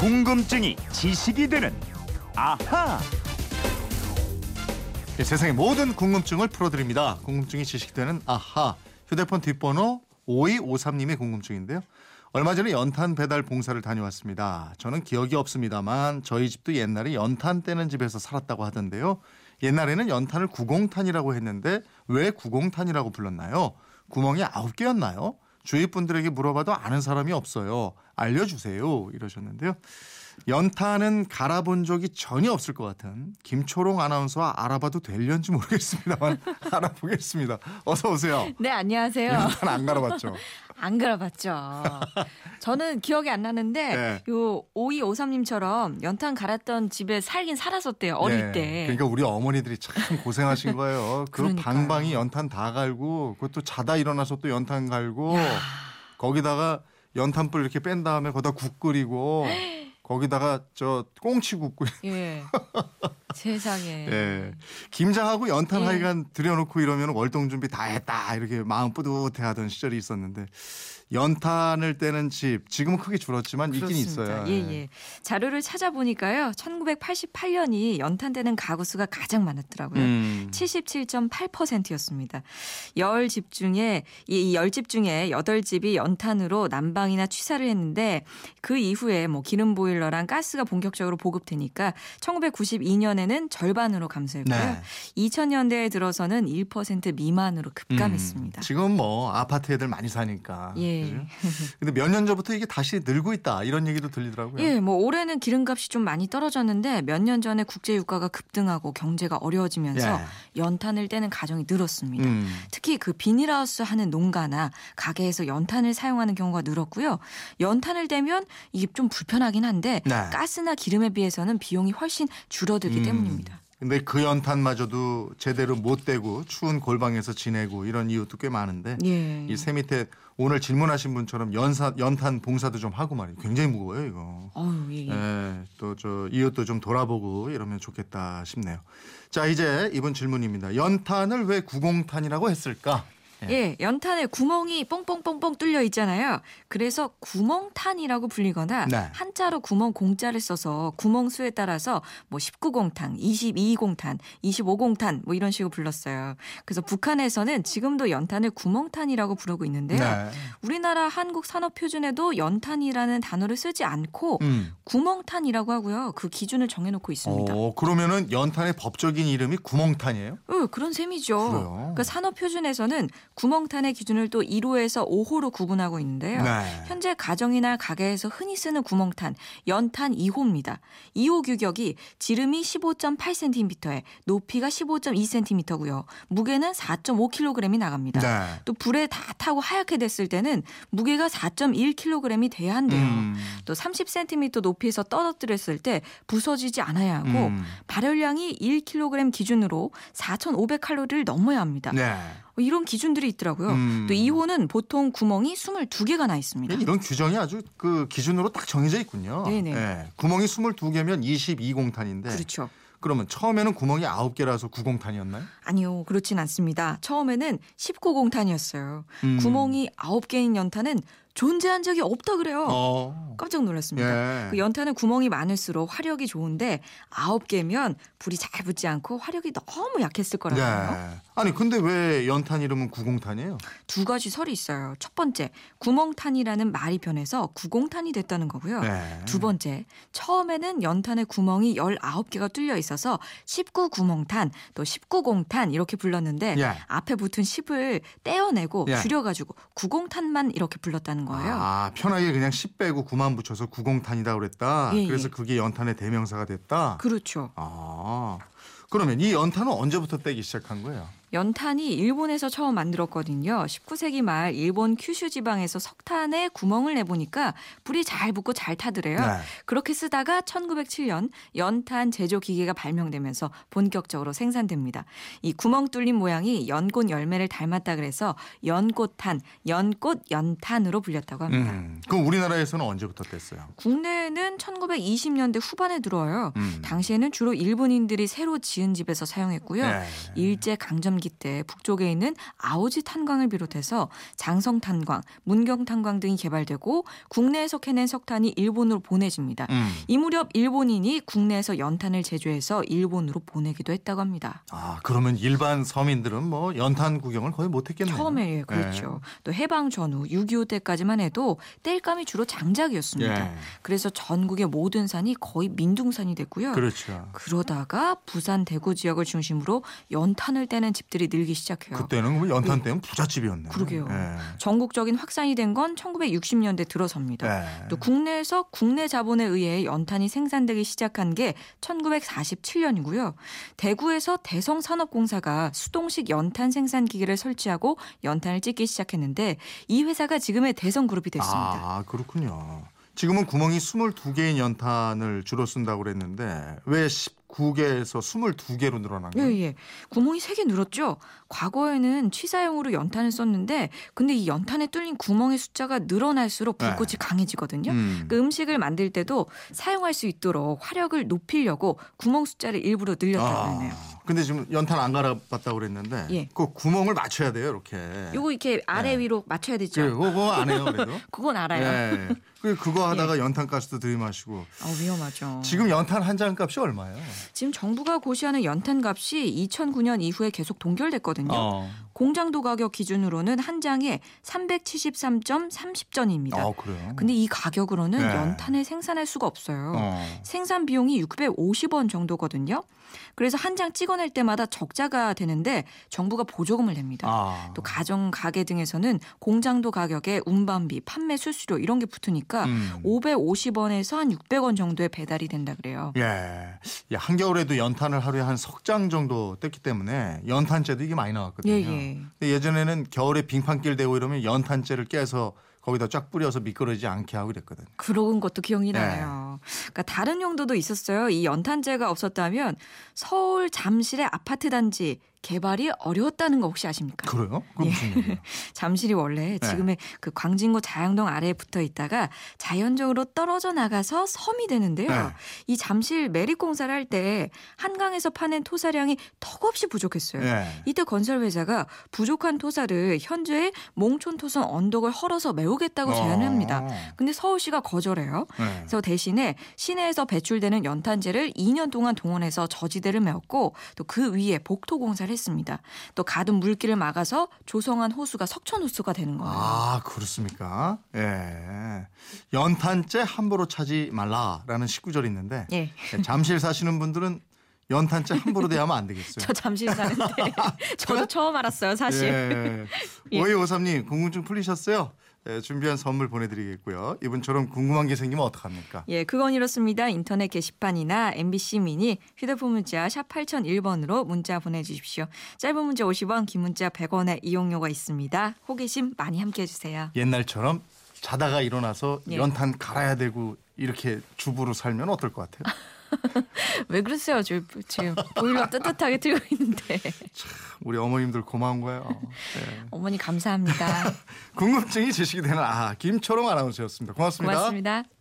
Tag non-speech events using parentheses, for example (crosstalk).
궁금증이 지식이 되는 아하. 네, 세상의 모든 궁금증을 풀어드립니다. 궁금증이 지식되는 아하. 휴대폰 뒷번호 5253님의 궁금증인데요. 얼마 전에 연탄 배달 봉사를 다녀왔습니다. 저는 기억이 없습니다만 저희 집도 옛날에 연탄 떼는 집에서 살았다고 하던데요. 옛날에는 연탄을 구공탄이라고 했는데 왜 구공탄이라고 불렀나요? 구멍이 아홉 개였나요? 주위 분들에게 물어봐도 아는 사람이 없어요. 알려주세요. 이러셨는데요. 연탄은 갈아본 적이 전혀 없을 것 같은 김초롱 아나운서와 알아봐도 될련지 모르겠습니다만 (laughs) 알아보겠습니다. 어서 오세요. 네, 안녕하세요. 연탄 안 갈아봤죠? (laughs) 안 갈아봤죠. 저는 기억이 안 나는데 네. 요 5253님처럼 연탄 갈았던 집에 살긴 살았었대요. 어릴 네. 때. 그러니까 우리 어머니들이 참 고생하신 거예요. (laughs) 그 그러니까요. 방방이 연탄 다 갈고 그것도 자다 일어나서 또 연탄 갈고 거기다가 연탄불 이렇게 뺀 다음에 거기다 국 끓이고 (gasps) 거기다가 저 꽁치 국 끓이 예. (laughs) 세상에. 예. 김장하고 연탄 예. 하여간 들여놓고 이러면 월동 준비 다 했다 이렇게 마음 뿌듯해 하던 시절이 있었는데 연탄을 떼는 집 지금은 크게 줄었지만 있긴 그렇습니다. 있어요. 예, 예. 자료를 찾아보니까요. 1988년이 연탄 되는 가구 수가 가장 많았더라고요. 음. 77.8%였습니다. 열집 중에 이열집 중에 여덟 집이 연탄으로 난방이나 취사를 했는데 그 이후에 뭐 기름 보일러랑 가스가 본격적으로 보급되니까 1992년에는 절반으로 감소했고요. 네. 2000년대에 들어서는 1% 미만으로 급감했습니다. 음, 지금 뭐 아파트 애들 많이 사니까. 예. 그죠? 근데 몇 년 전부터 이게 다시 늘고 있다 이런 얘기도 들리더라고요. 예, 뭐 올해는 기름값이 좀 많이 떨어졌는데 몇 년 전에 국제 유가가 급등하고 경제가 어려워지면서 예. 연탄을 떼는 가정이 늘었습니다. 음. 특히 그 비닐하우스 하는 농가나 가게에서 연탄을 사용하는 경우가 늘었고요. 연탄을 떼면 이게 좀 불편하긴 한데 네. 가스나 기름에 비해서는 비용이 훨씬 줄어들기 음. 때문입니다. 근데 그 연탄마저도 제대로 못 떼고 추운 골방에서 지내고 이런 이유도 꽤 많은데 예. 이새 밑에 오늘 질문하신 분처럼 연사, 연탄 봉사도 좀 하고 말이에요. 굉장히 무거워요 이거. 어우, 예, 예. 예, 또저 이웃도 좀 돌아보고 이러면 좋겠다 싶네요. 자 이제 이번 질문입니다. 연탄을 왜 구공탄이라고 했을까? 예, 연탄에 구멍이 뻥뻥뻥뻥 뚫려 있잖아요. 그래서 구멍탄이라고 불리거나 네. 한자로 구멍 공자를 써서 구멍 수에 따라서 뭐 19공탄, 22공탄, 25공탄 뭐 이런 식으로 불렀어요. 그래서 북한에서는 지금도 연탄을 구멍탄이라고 부르고 있는데요. 네. 우리나라 한국 산업 표준에도 연탄이라는 단어를 쓰지 않고 음. 구멍탄이라고 하고요. 그 기준을 정해놓고 있습니다. 어, 그러면은 연탄의 법적인 이름이 구멍탄이에요? 어, 그런 셈이죠. 그래요? 그러니까 산업 표준에서는 구멍탄의 기준을 또 1호에서 5호로 구분하고 있는데요. 네. 현재 가정이나 가게에서 흔히 쓰는 구멍탄 연탄 2호입니다. 2호 규격이 지름이 15.8cm에 높이가 15.2cm고요. 무게는 4.5kg이 나갑니다. 네. 또 불에 다 타고 하얗게 됐을 때는 무게가 4.1kg이 돼야 한대요. 음. 또 30cm 높이에서 떨어뜨렸을 때 부서지지 않아야 하고 음. 발열량이 1kg 기준으로 4,500칼로리를 넘어야 합니다. 네. 어, 이런 기준들이 있더라고요. 음. 또 2호는 보통 구멍이 22개가 나 있습니다. 이런 규정이 아주 그 기준으로 딱 정해져 있군요. 네네. 예. 구멍이 22개면 22공탄인데 그렇죠. 그러면 처음에는 구멍이 9개라서 9공탄이었나요? 아니요, 그렇진 않습니다. 처음에는 19공탄이었어요. 음. 구멍이 9개인 연탄은 존재한 적이 없다 그래요. 어. 깜짝 놀랐습니다. 예. 그 연탄은 구멍이 많을수록 화력이 좋은데 9개면 불이 잘 붙지 않고 화력이 너무 약했을 거라고요. 네. 아니 근데 왜 연탄 이름은 9공탄이에요? 두 가지 설이 있어요. 첫 번째, 구멍탄이라는 말이 변해서 구공탄이 됐다는 거고요. 네. 두 번째, 처음에는 연탄의 구멍이 19개가 뚫려 있어서 19구멍탄, 또 19공탄 이렇게 불렀는데 예. 앞에 붙은 10을 떼어내고 예. 줄여가지고 구공탄만 이렇게 불렀다는 거예요. 아 편하게 그냥 10 빼고 9만 붙여서 9공탄이다 그랬다. 예, 그래서 예. 그게 연탄의 대명사가 됐다. 그렇죠. 아 그러면 이 연탄은 언제부터 떼기 시작한 거예요? 연탄이 일본에서 처음 만들었거든요. 19세기 말 일본 큐슈 지방에서 석탄에 구멍을 내보니까 불이 잘 붙고 잘 타더래요. 네. 그렇게 쓰다가 1907년 연탄 제조 기계가 발명되면서 본격적으로 생산됩니다. 이 구멍 뚫린 모양이 연꽃 열매를 닮았다 그래서 연꽃탄, 연꽃 연탄으로 불렸다고 합니다. 음, 그럼 우리나라에서는 언제부터 뗐어요? 국내에는 1920년대 후반에 들어와요. 음. 당시에는 주로 일본인들이 새로 지은 집에서 사용했고요. 네. 일제 강점 전성기 때 북쪽에 있는 아오지 탄광을 비롯해서 장성 탄광, 문경 탄광 등이 개발되고 국내에서 캐낸 석탄이 일본으로 보내집니다. 음. 이 무렵 일본인이 국내에서 연탄을 제조해서 일본으로 보내기도 했다고 합니다. 아 그러면 일반 서민들은 뭐 연탄 구경을 거의 못했겠네요. 처음에 예, 그렇죠. 또 해방 전후 6.25 때까지만 해도 땔감이 주로 장작이었습니다. 예. 그래서 전국의 모든 산이 거의 민둥산이 됐고요. 그렇죠. 그러다가 부산 대구 지역을 중심으로 연탄을 떼는 집 들이 늘기 시작해요. 그때는 뭐 연탄 때문에 부잣집이었네. 그러게요. 예. 전국적인 확산이 된 건 1960년대 들어섭니다. 예. 또 국내에서 국내 자본에 의해 연탄이 생산되기 시작한 게 1947년이고요. 대구에서 대성산업공사가 수동식 연탄 생산 기계를 설치하고 연탄을 찍기 시작했는데 이 회사가 지금의 대성그룹이 됐습니다. 아 그렇군요. 지금은 구멍이 22개인 연탄을 주로 쓴다고 그랬는데 왜 19개에서 22개로 늘어난 예, 거예요? 예. 구멍이 세개 늘었죠. 과거에는 취사용으로 연탄을 썼는데 근데 이 연탄에 뚫린 구멍의 숫자가 늘어날수록 불꽃이 네. 강해지거든요. 음. 그 음식을 만들 때도 사용할 수 있도록 화력을 높이려고 구멍 숫자를 일부러 늘렸다고 하네요. 아, 근데 지금 연탄 안 갈아봤다고 그랬는데 예. 그 구멍을 맞춰야 돼요 이렇게. 요거 이렇게 아래 네. 위로 맞춰야 되죠. 그, 그거 안 해요 그래도? (laughs) 그건 알아요. 예. 그 그거 하다가 연탄 가스도 들이마시고 아, 위험하죠. 지금 연탄 한 장 값이 얼마예요? 지금 정부가 고시하는 연탄 값이 2009년 이후에 계속 동결됐거든요. 어. 공장도 가격 기준으로는 한 장에 373.30전입니다. 아 그래요? 근데 이 가격으로는 네. 연탄을 생산할 수가 없어요. 어. 생산 비용이 650원 정도거든요. 그래서 한 장 찍어낼 때마다 적자가 되는데 정부가 보조금을 냅니다. 아. 또 가정 가게 등에서는 공장도 가격에 운반비, 판매 수수료 이런 게 붙으니까 음. 550원에서 한 600원 정도에 배달이 된다 그래요. 예. 예, 한겨울에도 연탄을 하루에 한 석 장 정도 뗐기 때문에 연탄재도 이게 많이 나왔거든요. 예, 예. 근데 예전에는 겨울에 빙판길 되고 이러면 연탄재를 깨서 거기다 쫙 뿌려서 미끄러지지 않게 하고 그랬거든요. 그런 것도 기억이 네. 나요. 그러니까 다른 용도도 있었어요. 이 연탄재가 없었다면 서울 잠실의 아파트 단지 개발이 어려웠다는 거 혹시 아십니까? 그래요? 그 예. 무슨 얘기예요? (laughs) 잠실이 원래 네. 지금의 그 광진구 자양동 아래에 붙어 있다가 자연적으로 떨어져 나가서 섬이 되는데요. 네. 이 잠실 매립 공사를 할 때 한강에서 파낸 토사량이 턱없이 부족했어요. 예. 이때 건설 회사가 부족한 토사를 현재의 몽촌 토성 언덕을 헐어서 메우겠다고 제안을 합니다. 어. 근데 서울시가 거절해요. 네. 그래서 대신에 시내에서 배출되는 연탄재를 2년 동안 동원해서 저지대를 메웠고 또 그 위에 복토 공사를 했습니다. 또 가둔 물길을 막아서 조성한 호수가 석천 호수가 되는 거예요. 아 그렇습니까? 예. 연탄재 함부로 차지 말라라는 19절이 있는데 예. 예, 잠실 사시는 분들은 연탄재 함부로 대하면 안 되겠어요. (laughs) 저 잠실 사는데 (laughs) 저도 처음 알았어요, 사실. 예. 예. 오이오삼님 궁금증 풀리셨어요? 예, 준비한 선물 보내드리겠고요. 이분처럼 궁금한 게 생기면 어떡합니까? 예, 그건 이렇습니다. 인터넷 게시판이나 MBC 미니 휴대폰 문자 샵 8001번으로 문자 보내주십시오. 짧은 문자 50원, 긴 문자 100원의 이용료가 있습니다. 호기심 많이 함께해 주세요. 옛날처럼 자다가 일어나서 예. 연탄 갈아야 되고 이렇게 주부로 살면 어떨 것 같아요? (laughs) (laughs) 왜 그러세요? 저 지금 보일러 뜨뜻하게 틀고 있는데. 우리 어머님들 고마운 거예요. 예. 어머니 감사합니다. (laughs) 궁금증이 지식이 되는 아 김초롱 아나운서였습니다. 고맙습니다. 고맙습니다.